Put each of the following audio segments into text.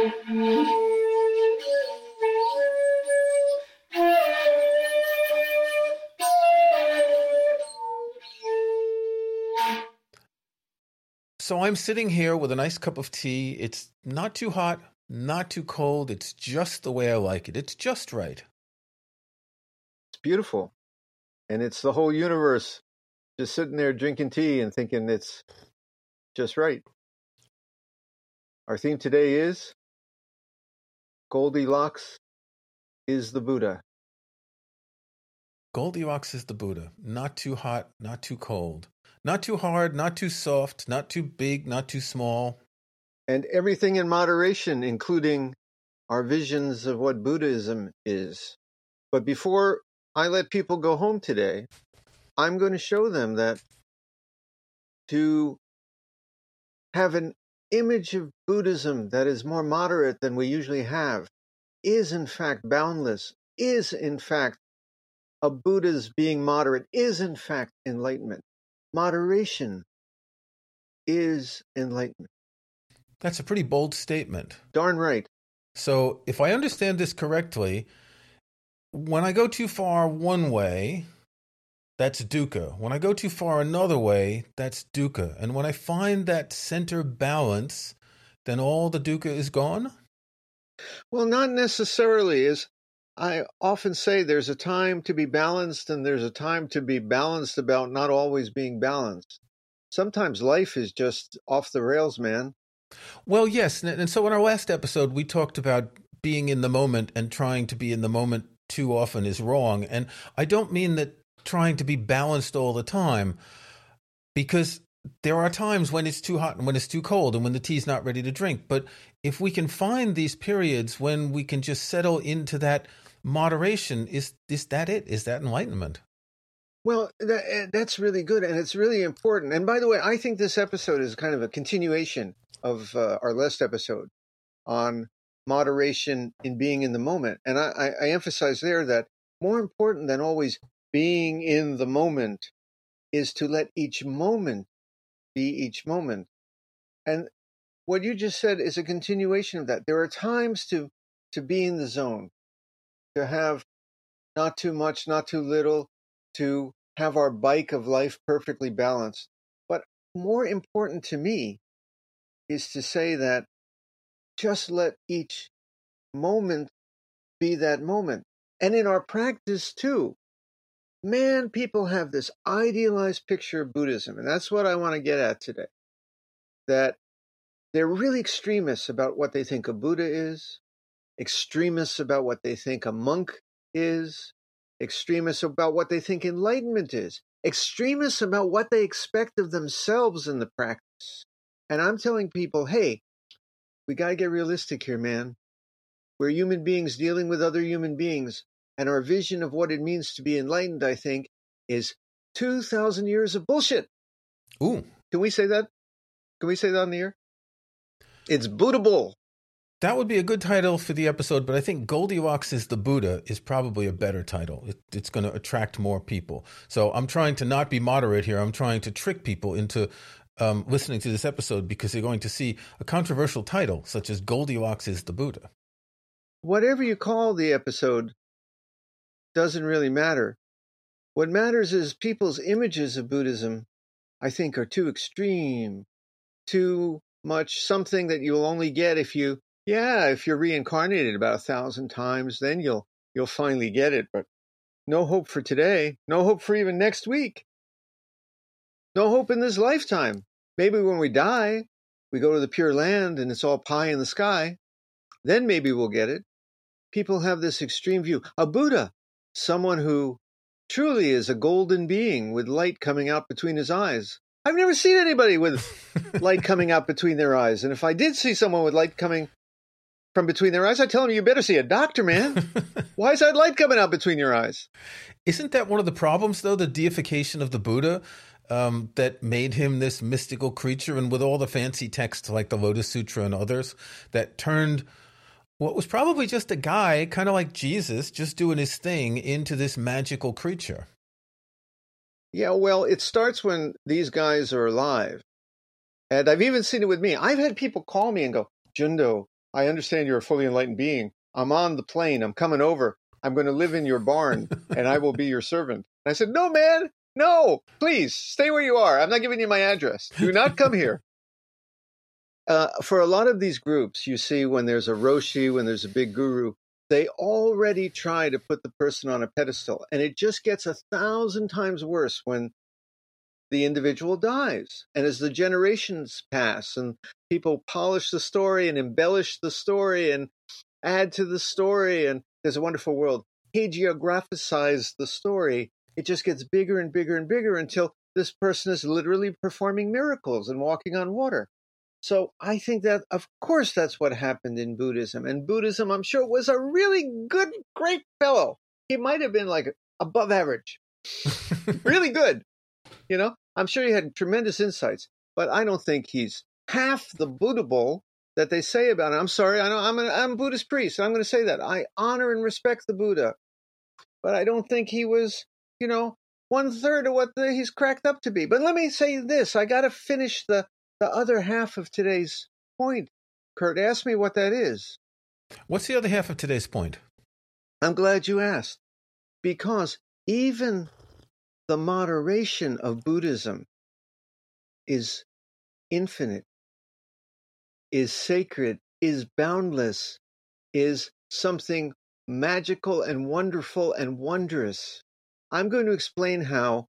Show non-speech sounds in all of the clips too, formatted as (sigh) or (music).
So I'm sitting here with a nice cup of tea. It's not too hot, not too cold. It's just the way I like it. It's just right. It's beautiful. And it's the whole universe just sitting there drinking tea and thinking it's just right. Our theme today is Goldilocks is the Buddha. Goldilocks is the Buddha. Not too hot, not too cold. Not too hard, not too soft, not too big, not too small and everything in moderation, including our visions of what Buddhism is. But before I let people go home today, I'm going to show them that to have an image of Buddhism that is more moderate than we usually have is in fact boundless, is in fact a Buddha's being moderate, is in fact enlightenment. Moderation is enlightenment. That's a pretty bold statement. Darn right. So, if I understand this correctly, when I go too far one way, that's dukkha. When I go too far another way, that's dukkha. And when I find that center balance, then all the dukkha is gone? Well, not necessarily. Is I often say there's a time to be balanced and there's a time to be balanced about not always being balanced. Sometimes life is just off the rails, man. Well, yes. And so in our last episode, we talked about being in the moment and trying to be in the moment too often is wrong. And I don't mean that trying to be balanced all the time, because there are times when it's too hot and when it's too cold and when the tea's not ready to drink. But if we can find these periods when we can just settle into that moderation, is is that it? Is that enlightenment? Well, that, eh, that's really good, and it's really important. And by the way, I think this episode is kind of a continuation of uh, our last episode on moderation in being in the moment. And I, I, emphasize there that more important than always being in the moment is to let each moment be each moment. And what you just said is a continuation of that. There are times to to be in the zone, to have not too much, not too little, to have our bike of life perfectly balanced. But more important to me is to say that just let each moment be that moment. And in our practice too, man, people have this idealized picture of Buddhism. And that's what I want to get at today. That they're really extremists about what they think a Buddha is, extremists about what they think a monk is, extremists about what they think enlightenment is, extremists about what they expect of themselves in the practice. And I'm telling people, hey, we got to get realistic here, man. We're human beings dealing with other human beings. And our vision of what it means to be enlightened, I think, is 2,000 years of bullshit. Ooh. Can we say that? Can we say that on the air? It's bootable. That would be a good title for the episode, but I think Goldilocks is the Buddha is probably a better title. It, it's going to attract more people. So I'm trying to not be moderate here. I'm trying to trick people into um, listening to this episode because they're going to see a controversial title such as Goldilocks is the Buddha. Whatever you call the episode doesn't really matter. What matters is people's images of Buddhism, I think, are too extreme, too much something that you'll only get if you, yeah, if you're reincarnated about a thousand times, then you'll you'll finally get it. But no hope for today, no hope for even next week, no hope in this lifetime. Maybe when we die, we go to the pure land and it's all pie in the sky. Then maybe we'll get it. People have this extreme view. A Buddha, someone who truly is a golden being with light coming out between his eyes. I've never seen anybody with light (laughs) coming out between their eyes. And if I did see someone with light coming from between their eyes, I tell them, you better see a doctor, man. (laughs) Why is that light coming out between your eyes? Isn't that one of the problems, though, the deification of the Buddha? Um, that made him this mystical creature, and with all the fancy texts like the Lotus Sutra and others, that turned what was probably just a guy, kind of like Jesus, just doing his thing, into this magical creature. Yeah, well, it starts when these guys are alive. And I've even seen it with me. I've had people call me and go, Jundo, I understand you're a fully enlightened being. I'm on the plane. I'm coming over. I'm going to live in your barn (laughs) and I will be your servant. And I said, No, man, no, please stay where you are. I'm not giving you my address. Do not come here. Uh, for a lot of these groups, you see when there's a Roshi, when there's a big guru, they already try to put the person on a pedestal. And it just gets a thousand times worse when the individual dies. And as the generations pass and people polish the story and embellish the story and add to the story, and there's a wonderful world, hagiographicize the story, it just gets bigger and bigger and bigger until this person is literally performing miracles and walking on water. So I think that, of course, that's what happened in Buddhism. And Buddhism, I'm sure, was a really good, great fellow. He might have been like above average, really good. You know, I'm sure he had tremendous insights, but I don't think he's half the Buddhable that they say about him. I'm sorry, I know I'm, a, I'm a Buddhist priest, and I'm going to say that. I honor and respect the Buddha, but I don't think he was, you know, one third of what the, he's cracked up to be. But let me say this I got to finish the, the other half of today's point. Kirk, ask me what that is. What's the other half of today's point? I'm glad you asked. Because even the moderation of Buddhism is infinite, is sacred, is boundless, is something magical and wonderful and wondrous. I'm going to explain how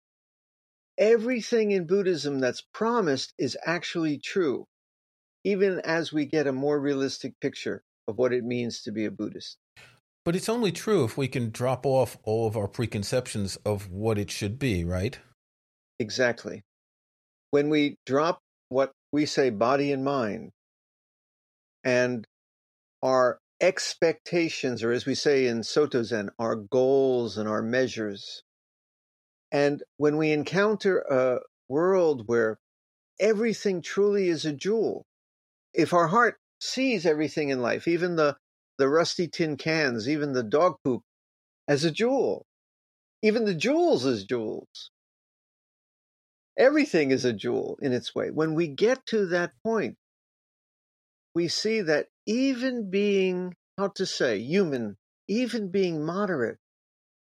everything in Buddhism that's promised is actually true, even as we get a more realistic picture of what it means to be a Buddhist. But it's only true if we can drop off all of our preconceptions of what it should be, right? Exactly. When we drop what we say body and mind and our expectations, or as we say in Soto Zen, our goals and our measures, and when we encounter a world where everything truly is a jewel, if our heart sees everything in life, even the the rusty tin cans, even the dog poop, as a jewel. Even the jewels as jewels. Everything is a jewel in its way. When we get to that point, we see that even being, how to say, human, even being moderate,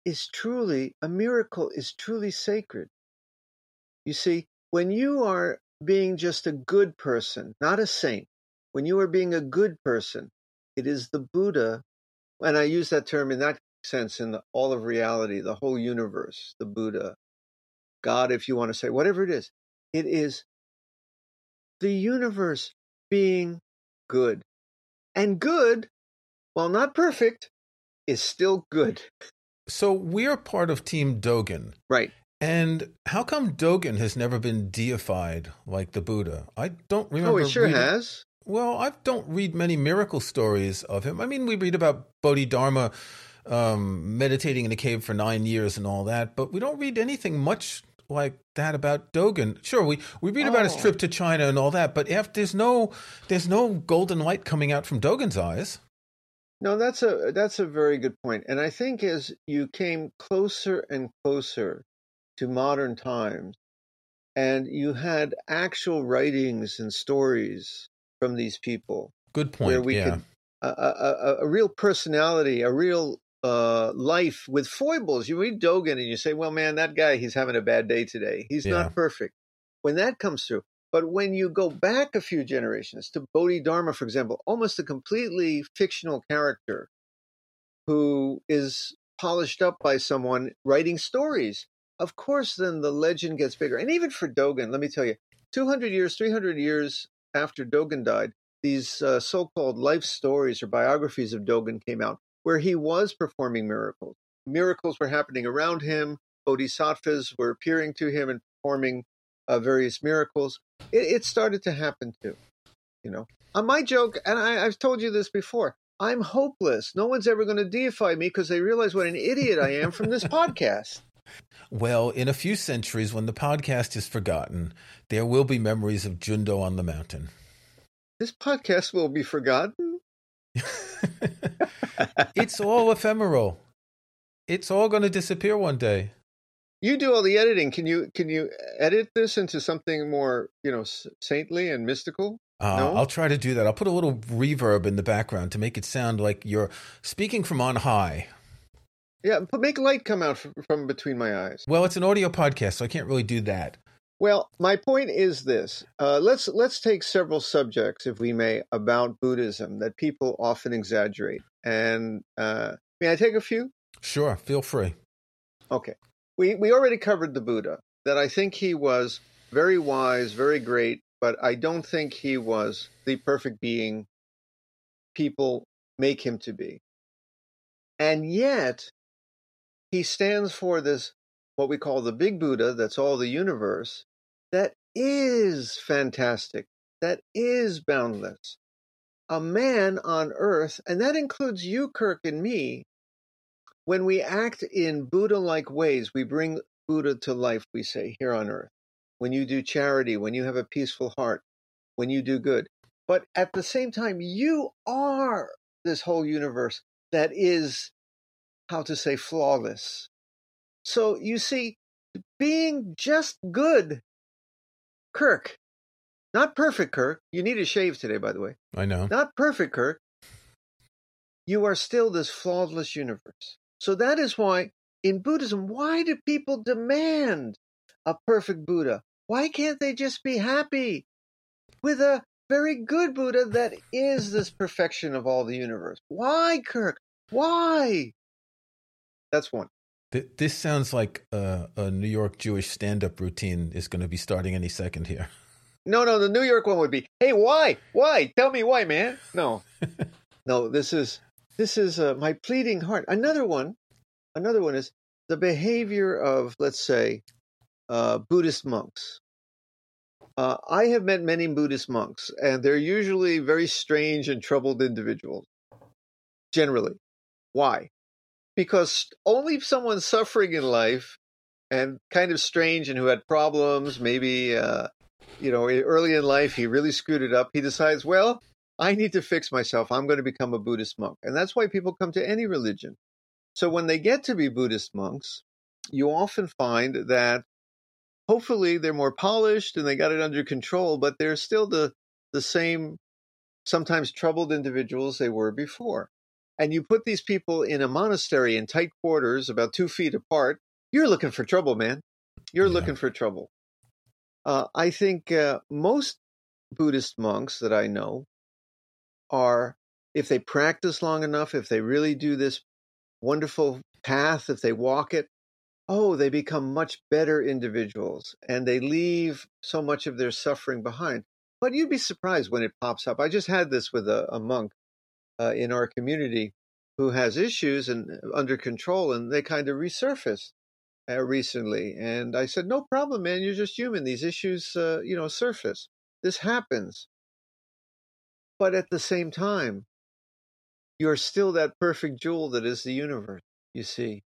is truly a miracle, is truly sacred. You see, when you are being just a good person, not a saint, when you are being a good person, it is the Buddha, and I use that term in that sense in the, all of reality, the whole universe, the Buddha, God, if you want to say, whatever it is. It is the universe being good. And good, while not perfect, is still good. (laughs) So we're part of Team Dogen. Right. And how come Dogen has never been deified like the Buddha? I don't remember. Oh, he sure reading... has. Well, I don't read many miracle stories of him. I mean, we read about Bodhidharma um, meditating in a cave for nine years and all that, but we don't read anything much like that about Dogen. Sure, we, we read oh. about his oh. trip to China and all that, but if there's no there's no golden light coming out from Dogen's eyes. No, that's a that's a very good point, and I think as you came closer and closer to modern times, and you had actual writings and stories from these people. Good point. Where we yeah. could a, a, a, real personality, a real uh, life with foibles. You read Dogen and you say, "Well, man, that guy, he's having a bad day today. He's yeah. not perfect." When that comes through, but when you go back a few generations to Bodhidharma, for example, almost a completely fictional character who is polished up by someone writing stories. Of course, then the legend gets bigger. And even for Dogen, let me tell you, 200 years, 300 years after Dogen died, these uh, so called life stories or biographies of Dogen came out where he was performing miracles. Miracles were happening around him, bodhisattvas were appearing to him and performing uh, various miracles. It, it started to happen too, you know. On my joke, and I, I've told you this before, I'm hopeless. No one's ever going to deify me because they realize what an idiot I am from this podcast. Well, in a few centuries, when the podcast is forgotten, there will be memories of Jundo on the mountain. This podcast will be forgotten. (laughs) it's all ephemeral. It's all going to disappear one day. You do all the editing. Can you can you edit this into something more, you know, saintly and mystical? Uh, No? I'll try to do that. I'll put a little reverb in the background to make it sound like you're speaking from on high. Yeah, but make light come out from, from between my eyes. Well, it's an audio podcast, so I can't really do that. Well, my point is this: uh, let's let's take several subjects, if we may, about Buddhism that people often exaggerate. And uh, may I take a few? Sure, feel free. Okay, we we already covered the Buddha. That I think he was very wise, very great, but I don't think he was the perfect being people make him to be. And yet, he stands for this what we call the big Buddha. That's all the universe. That is fantastic. That is boundless. A man on earth, and that includes you, Kirk, and me. When we act in Buddha like ways, we bring Buddha to life, we say, here on earth. When you do charity, when you have a peaceful heart, when you do good. But at the same time, you are this whole universe that is, how to say, flawless. So you see, being just good, Kirk, not perfect, Kirk. You need a shave today, by the way. I know. Not perfect, Kirk. You are still this flawless universe. So that is why in Buddhism, why do people demand a perfect Buddha? Why can't they just be happy with a very good Buddha that is this perfection of all the universe? Why, Kirk? Why? That's one. This sounds like uh, a New York Jewish stand-up routine is going to be starting any second here. No, no, the New York one would be, "Hey, why? Why? Tell me why, man." No, (laughs) no. This is this is uh, my pleading heart. Another one, another one is the behavior of, let's say, uh, Buddhist monks. Uh, I have met many Buddhist monks, and they're usually very strange and troubled individuals. Generally, why? Because only someone suffering in life and kind of strange and who had problems, maybe. Uh, you know, early in life, he really screwed it up. He decides, well, I need to fix myself. I'm going to become a Buddhist monk. And that's why people come to any religion. So when they get to be Buddhist monks, you often find that hopefully they're more polished and they got it under control, but they're still the, the same, sometimes troubled individuals they were before. And you put these people in a monastery in tight quarters, about two feet apart, you're looking for trouble, man. You're Yeah. looking for trouble. Uh, I think uh, most Buddhist monks that I know are, if they practice long enough, if they really do this wonderful path, if they walk it, oh, they become much better individuals and they leave so much of their suffering behind. But you'd be surprised when it pops up. I just had this with a, a monk uh, in our community who has issues and uh, under control, and they kind of resurfaced uh, recently. And I said, "No problem, man. You're just human. These issues, uh, you know, surface. This happens." But at the same time, you're still that perfect jewel that is the universe. You see,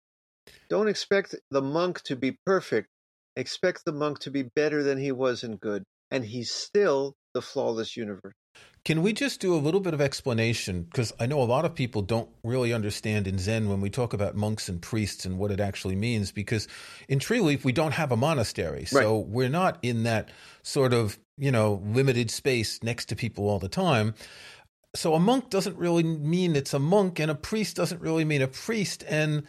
don't expect the monk to be perfect. Expect the monk to be better than he was in good, and he's still the flawless universe. Can we just do a little bit of explanation? Because I know a lot of people don't really understand in Zen when we talk about monks and priests and what it actually means. Because in Treeleaf, we don't have a monastery. So we're not in that sort of, you know, limited space next to people all the time. So a monk doesn't really mean it's a monk, and a priest doesn't really mean a priest. And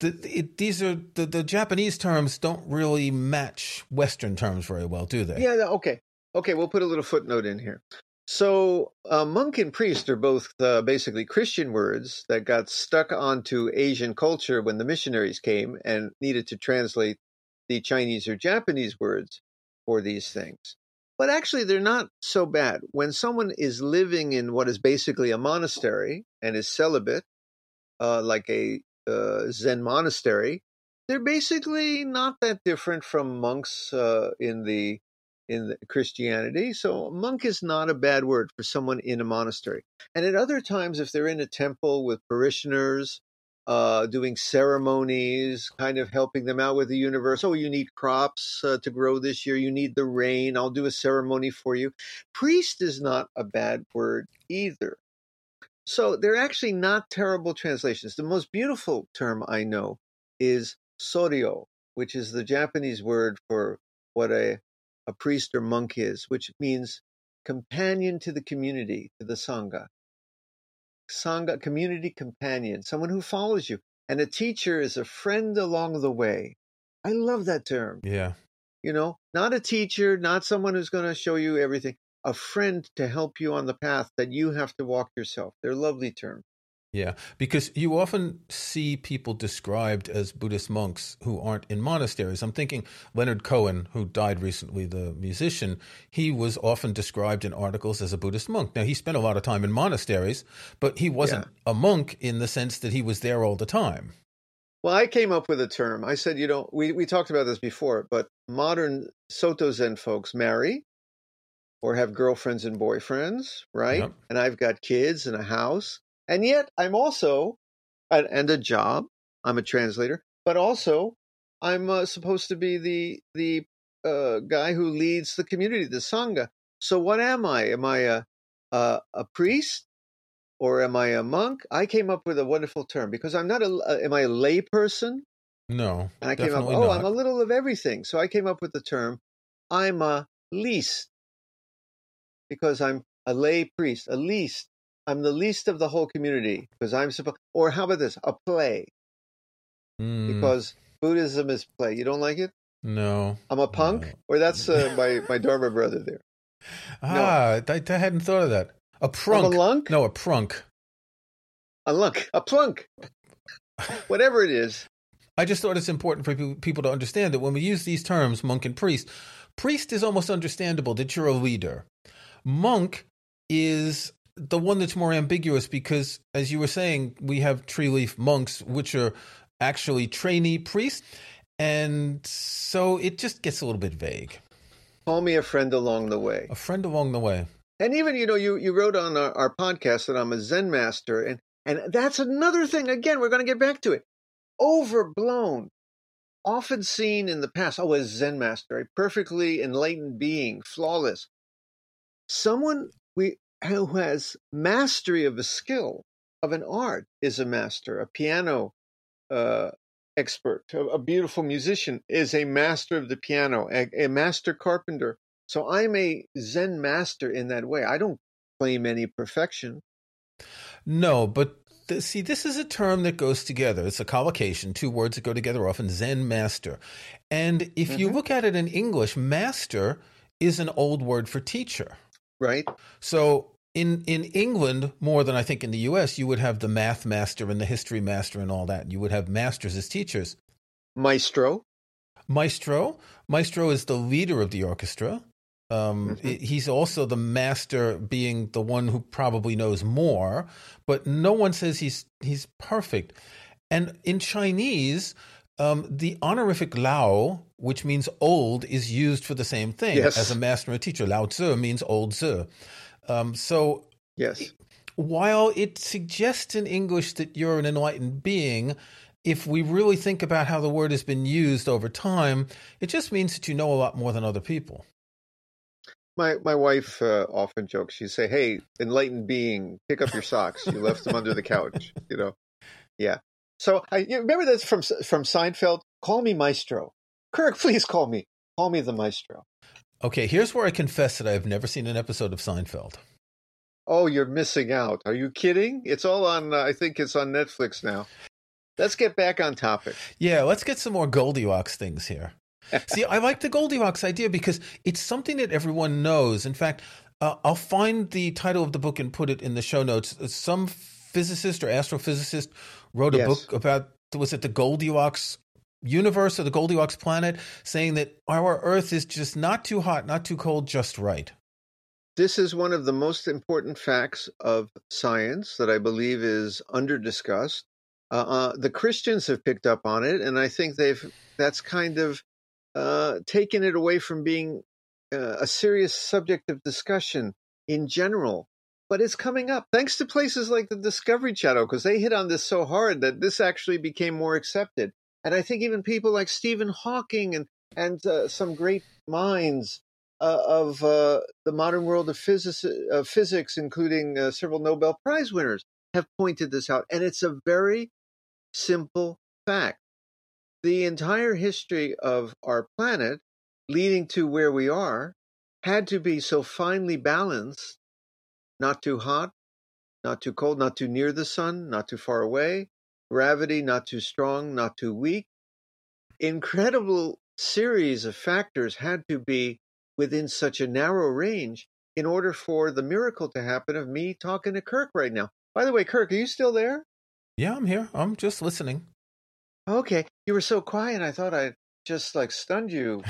the, it, these are the, the Japanese terms don't really match Western terms very well, do they? Yeah, okay. Okay, we'll put a little footnote in here. So, uh, monk and priest are both uh, basically Christian words that got stuck onto Asian culture when the missionaries came and needed to translate the Chinese or Japanese words for these things. But actually, they're not so bad. When someone is living in what is basically a monastery and is celibate, uh, like a uh, Zen monastery, they're basically not that different from monks uh, in the in Christianity. So monk is not a bad word for someone in a monastery. And at other times, if they're in a temple with parishioners, uh, doing ceremonies, kind of helping them out with the universe. Oh, you need crops uh, to grow this year. You need the rain. I'll do a ceremony for you. Priest is not a bad word either. So they're actually not terrible translations. The most beautiful term I know is soryo, which is the Japanese word for what a, a priest or monk is, which means companion to the community, to the Sangha. Sangha, community companion, someone who follows you. And a teacher is a friend along the way. I love that term. Yeah. You know, not a teacher, not someone who's going to show you everything, a friend to help you on the path that you have to walk yourself. They're lovely terms. Yeah, because you often see people described as Buddhist monks who aren't in monasteries. I'm thinking Leonard Cohen, who died recently, the musician, he was often described in articles as a Buddhist monk. Now, he spent a lot of time in monasteries, but he wasn't yeah. a monk in the sense that he was there all the time. Well, I came up with a term. I said, you know, we, we talked about this before, but modern Soto Zen folks marry or have girlfriends and boyfriends, right? Yep. And I've got kids and a house and yet I'm also, and a job, I'm a translator, but also I'm uh, supposed to be the, the uh, guy who leads the community, the Sangha. So what am I? Am I a, a, a priest? or am I a monk? I came up with a wonderful term because I'm not a. Uh, am I a lay person? No. And I came up. Oh, not. I'm a little of everything. So I came up with the term. I'm a least because I'm a lay priest. A least I'm the least of the whole community because I'm supposed. Or how about this? A play. Mm. Because Buddhism is play. You don't like it? No. I'm a punk, no. or that's uh, my my Dharma brother there. Ah, no. I, I, hadn't thought of that. A prunk. I'm a lunk? No, a prunk. A lunk. A plunk. Whatever it is. I just thought it's important for people to understand that when we use these terms, monk and priest, priest is almost understandable that you're a leader. Monk is the one that's more ambiguous because, as you were saying, we have Treeleaf monks, which are actually trainee priests. And so it just gets a little bit vague. Call me a friend along the way. A friend along the way. And even, you know, you, you wrote on our, our podcast that I'm a Zen master. And, and that's another thing. Again, we're going to get back to it. Overblown. Often seen in the past, oh, a Zen master, a perfectly enlightened being, flawless. Someone we who has mastery of a skill of an art is a master. A piano uh, expert, a, a, beautiful musician is a master of the piano, a, a master carpenter. So I'm a Zen master in that way. I don't claim any perfection. No, but th- see, this is a term that goes together. It's a collocation, two words that go together often Zen master. And if mm-hmm. you look at it in English, master is an old word for teacher. Right. So in in England more than I think in the U.S. you would have the math master and the history master and all that. You would have masters as teachers. Maestro. Maestro. Maestro is the leader of the orchestra. Um, mm-hmm. He's also the master, being the one who probably knows more. But no one says he's he's perfect. And in Chinese, um, the honorific Lao, which means old, is used for the same thing yes. as a master and a teacher. Lao Tzu means old Tzu. Um, so, yes, while it suggests in English that you're an enlightened being, if we really think about how the word has been used over time, it just means that you know a lot more than other people. My my wife uh, often jokes. She say, "Hey, enlightened being, pick up your socks. You left them under the couch." (laughs) You know, yeah. So I you remember that's from from Seinfeld. Call me Maestro. Kirk, (laughs) please call me. Call me the Maestro. Okay, here's where I confess that I've never seen an episode of Seinfeld. Oh, you're missing out. Are you kidding? It's all on, uh, I think it's on Netflix now. Let's get back on topic. Yeah, let's get some more Goldilocks things here. (laughs) See, I like the Goldilocks idea because it's something that everyone knows. In fact, uh, I'll find the title of the book and put it in the show notes. Some physicist or astrophysicist wrote a yes. book about was it the Goldilocks universe or the Goldilocks planet, saying that our Earth is just not too hot, not too cold, just right. This is one of the most important facts of science that I believe is under discussed. Uh, uh, the Christians have picked up on it, and I think they've that's kind of uh, taken it away from being uh, a serious subject of discussion in general, but it's coming up thanks to places like the Discovery Channel because they hit on this so hard that this actually became more accepted. And I think even people like Stephen Hawking and and uh, some great minds uh, of uh, the modern world of physics, of physics including uh, several Nobel Prize winners, have pointed this out. And it's a very simple fact. The entire history of our planet, leading to where we are, had to be so finely balanced not too hot, not too cold, not too near the sun, not too far away, gravity not too strong, not too weak. Incredible series of factors had to be within such a narrow range in order for the miracle to happen of me talking to Kirk right now. By the way, Kirk, are you still there? Yeah, I'm here. I'm just listening. Okay. You were so quiet. I thought I just like stunned you.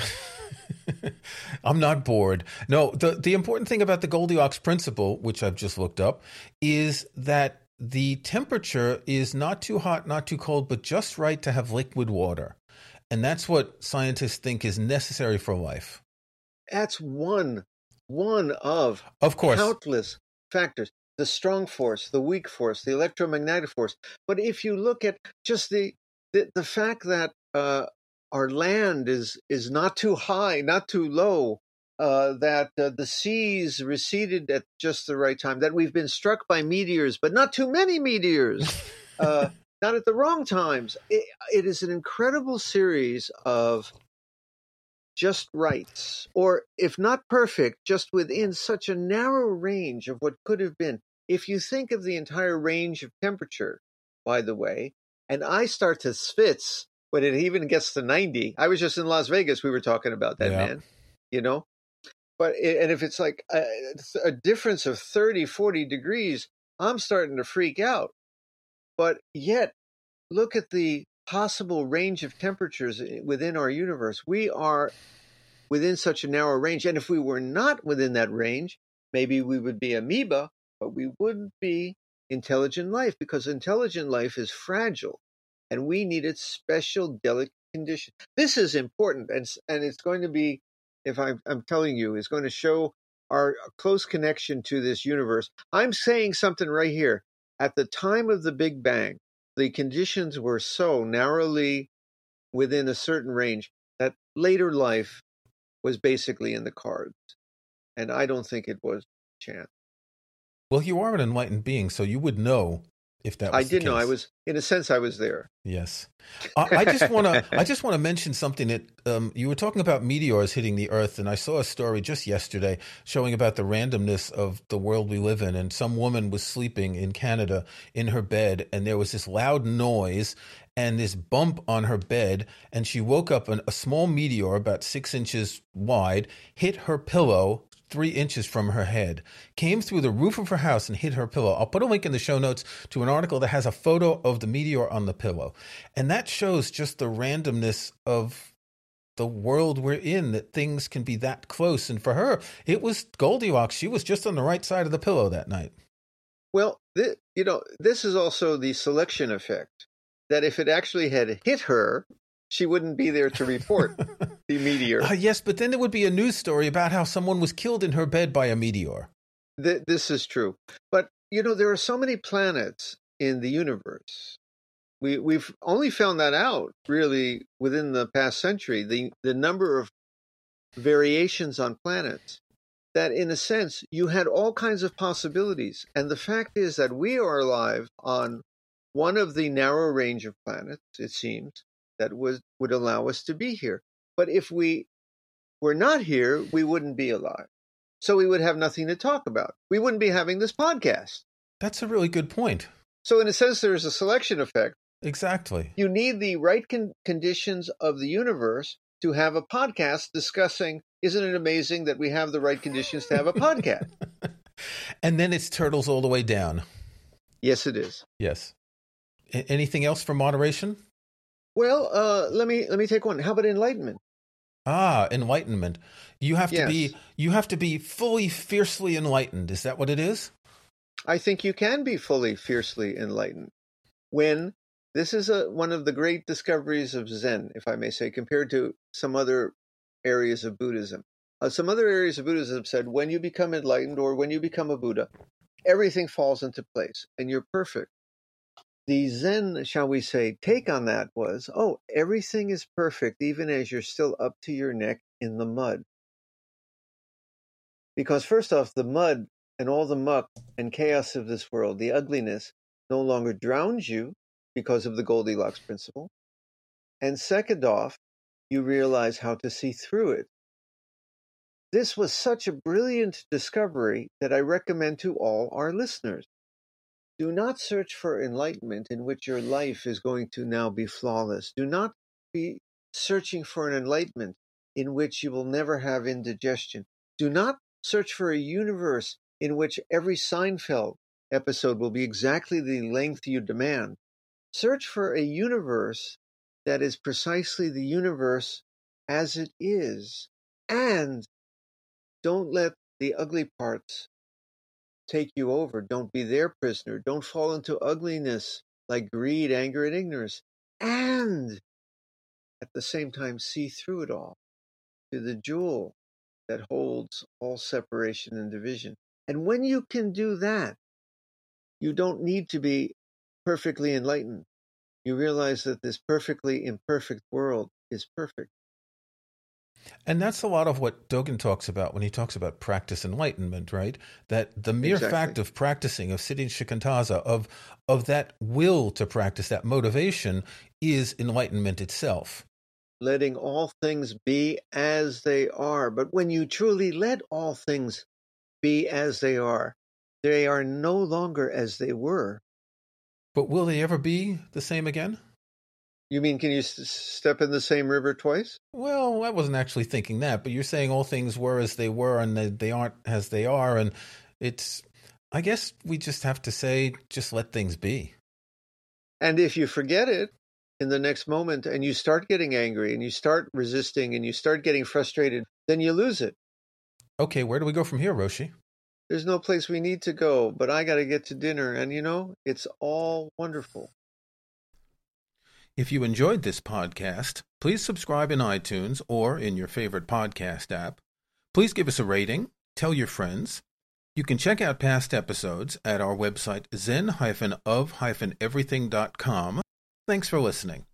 (laughs) I'm not bored. No, the the important thing about the Goldilocks principle, which I've just looked up, is that the temperature is not too hot, not too cold, but just right to have liquid water. And that's what scientists think is necessary for life. That's one one of of course countless factors the strong force the weak force the electromagnetic force but if you look at just the the, the fact that uh, our land is is not too high, not too low, uh, that uh, the seas receded at just the right time, that we've been struck by meteors, but not too many meteors, (laughs) uh, not at the wrong times. It, it is an incredible series of just rights, or if not perfect, just within such a narrow range of what could have been. If you think of the entire range of temperature, by the way, and I start to schwitz when it even gets to 90. I was just in Las Vegas. We were talking about that, yeah. man, you know? But, and if it's like a, a difference of 30, 40 degrees, I'm starting to freak out. But yet, look at the possible range of temperatures eh, within our universe. We are within such a narrow range. And if we were not within that range, maybe we would be amoeba, but we wouldn't be intelligent life because intelligent life is fragile and we needed special delicate conditions. This is important and, and it's going to be, if I'm, I'm telling you, is going to show our uh, close connection to this universe. I'm saying something right here. At the time of the Big Bang, the conditions were so narrowly within a certain range that later life was basically in the cards. And I don't think it was chance. Well, you are an enlightened being, so you would know if that. I did know. I was, in a sense, I was there. Yes, uh, I just want to. (laughs) I just want to mention something that um, you were talking about meteors hitting the Earth, and I saw a story just yesterday showing about the randomness of the world we live in. And some woman was sleeping in Canada in her bed, and there was this loud noise and this bump on her bed, and she woke up. And a small meteor, about six inches wide, hit her pillow three inches from her head, came through the roof of her house and hit her pillow. I'll put a link in the show notes to an article that has a photo of the meteor on the pillow. And that shows just the randomness of the world we're in, that things can be that close. And for her, it was Goldilocks. She was just on the right side of the pillow that night. Well, th- you know, this is also the selection effect that if it actually had hit her, she wouldn't be there to report (laughs) the meteor. Uh, yes, but then there would be a news story about how someone was killed in her bed by a meteor. Th- this is true. But, you know, there are so many planets in the universe. We, we've only found that out really within the past century. The, the number of variations on planets that in a sense you had all kinds of possibilities and the fact is that we are alive on one of the narrow range of planets it seems that was, would allow us to be here. But if we were not here, we wouldn't be alive. So we would have nothing to talk about. We wouldn't be having this podcast. That's a really good point. So, in a sense, there's a selection effect. Exactly. You need the right con- conditions of the universe to have a podcast discussing isn't it amazing that we have the right conditions to have a podcast? (laughs) and then it's turtles all the way down. Yes, it is. Yes. A- anything else for moderation? Well, uh, let me let me take one. How about enlightenment? Ah, enlightenment. You have yes. to be you have to be fully fiercely enlightened. Is that what it is? I think you can be fully fiercely enlightened when this is a, one of the great discoveries of Zen, if I may say, compared to some other areas of Buddhism. Uh, some other areas of Buddhism said when you become enlightened or when you become a Buddha, everything falls into place and you're perfect. The Zen, shall we say, take on that was oh, everything is perfect even as you're still up to your neck in the mud. Because, first off, the mud and all the muck and chaos of this world, the ugliness, no longer drowns you because of the Goldilocks principle. And second off, you realize how to see through it. This was such a brilliant discovery that I recommend to all our listeners. Do not search for enlightenment in which your life is going to now be flawless. Do not be searching for an enlightenment in which you will never have indigestion. Do not search for a universe in which every Seinfeld episode will be exactly the length you demand. Search for a universe that is precisely the universe as it is. And don't let the ugly parts take you over. Don't be their prisoner. Don't fall into ugliness like greed, anger, and ignorance. And at the same time, see through it all to the jewel that holds all separation and division. And when you can do that, you don't need to be perfectly enlightened. You realize that this perfectly imperfect world is perfect. And that's a lot of what Dogen talks about when he talks about practice enlightenment, right? That the mere exactly. fact of practicing, of sitting shikantaza, of of that will to practice, that motivation, is enlightenment itself letting all things be as they are. But when you truly let all things be as they are, they are no longer as they were. But will they ever be the same again? You mean, can you s- step in the same river twice? Well, I wasn't actually thinking that, but you're saying all things were as they were and they, they aren't as they are. And it's, I guess we just have to say, just let things be. And if you forget it, in the next moment and you start getting angry and you start resisting and you start getting frustrated, then you lose it. Okay, where do we go from here, Roshi? There's no place we need to go, but I got to get to dinner. And you know, it's all wonderful. If you enjoyed this podcast, please subscribe in iTunes or in your favorite podcast app. Please give us a rating, tell your friends. You can check out past episodes at our website zen-of-everything.com Thanks for listening.